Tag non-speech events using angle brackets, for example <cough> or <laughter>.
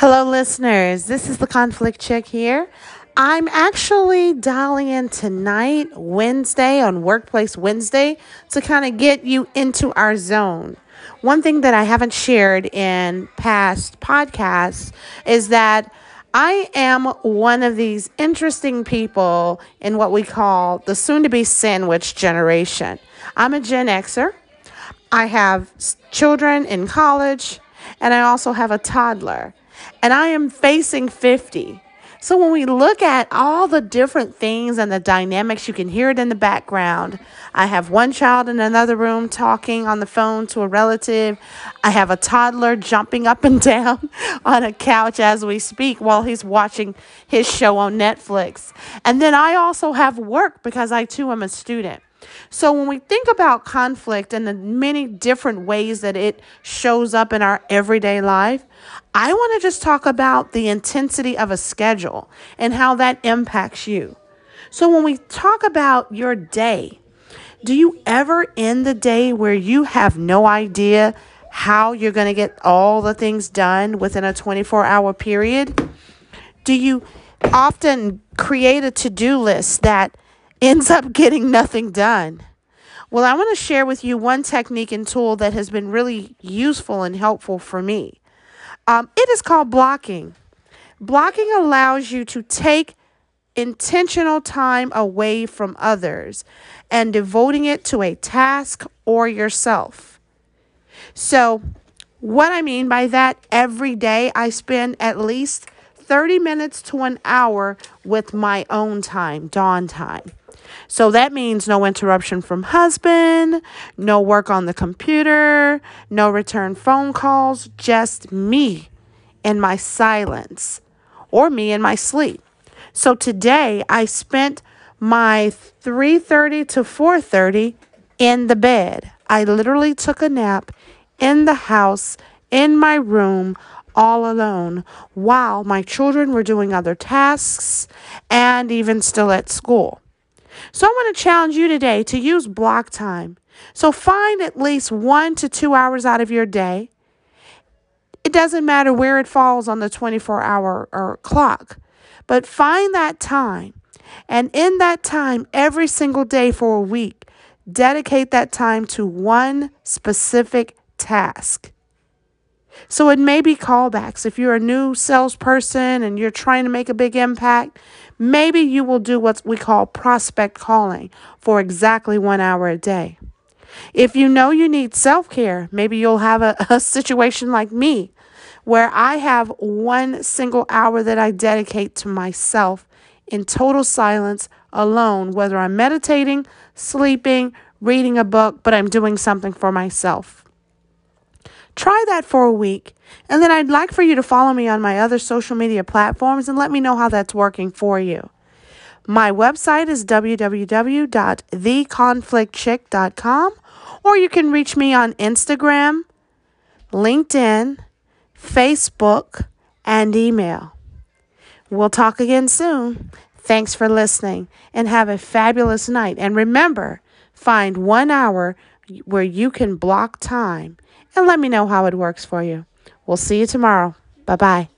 Hello, listeners. This is the Conflict Chick here. I'm actually dialing in tonight, Wednesday, on Workplace Wednesday, to kind of get you into our zone. One thing that I haven't shared in past podcasts is that I am one of these interesting people in what we call the soon to be sandwich generation. I'm a Gen Xer. I have children in college, and I also have a toddler and I am facing 50. So when we look at all the different things and the dynamics, you can hear it in the background. I have one child in another room talking on the phone to a relative. I have a toddler jumping up and <laughs> down on a couch as we speak while he's watching his show on Netflix. And then I also have work because I too am a student. So, when we think about conflict and the many different ways that it shows up in our everyday life, I want to just talk about the intensity of a schedule and how that impacts you. So, when we talk about your day, do you ever end the day where you have no idea how you're going to get all the things done within a 24 hour period? Do you often create a to do list that ends up getting nothing done. Well, I want to share with you one technique and tool that has been really useful and helpful for me. Um, it is called blocking. Blocking allows you to take intentional time away from others and devoting it to a task or yourself. So, what I mean by that, every day I spend at least 30 minutes to an hour with my own time, dawn time. So that means no interruption from husband, no work on the computer, no return phone calls, just me in my silence or me in my sleep. So today I spent my 3:30 to 4:30 in the bed. I literally took a nap in the house in my room all alone while my children were doing other tasks and even still at school. So I want to challenge you today to use block time. So find at least one to two hours out of your day. It doesn't matter where it falls on the 24 hour or clock, but find that time. And in that time, every single day for a week, dedicate that time to one specific task. So it may be callbacks. If you're a new salesperson and you're trying to make a big impact, maybe you will do what we call prospect calling for exactly one hour a day. If you know you need self care, maybe you'll have a, <laughs> a, situation like me where I have one single hour that I dedicate to myself in total silence alone, whether I'm meditating, sleeping, reading a book, but I'm doing something for myself. Try that for a week. And then I'd like for you to follow me on my other social media platforms and let me know how that's working for you. My website is www.theconflictchick.com or you can reach me on Instagram, LinkedIn, Facebook, and email. We'll talk again soon. Thanks for listening and have a fabulous night. And remember, find one hour where you can block time and let me know how it works for you. We'll see you tomorrow. Bye bye.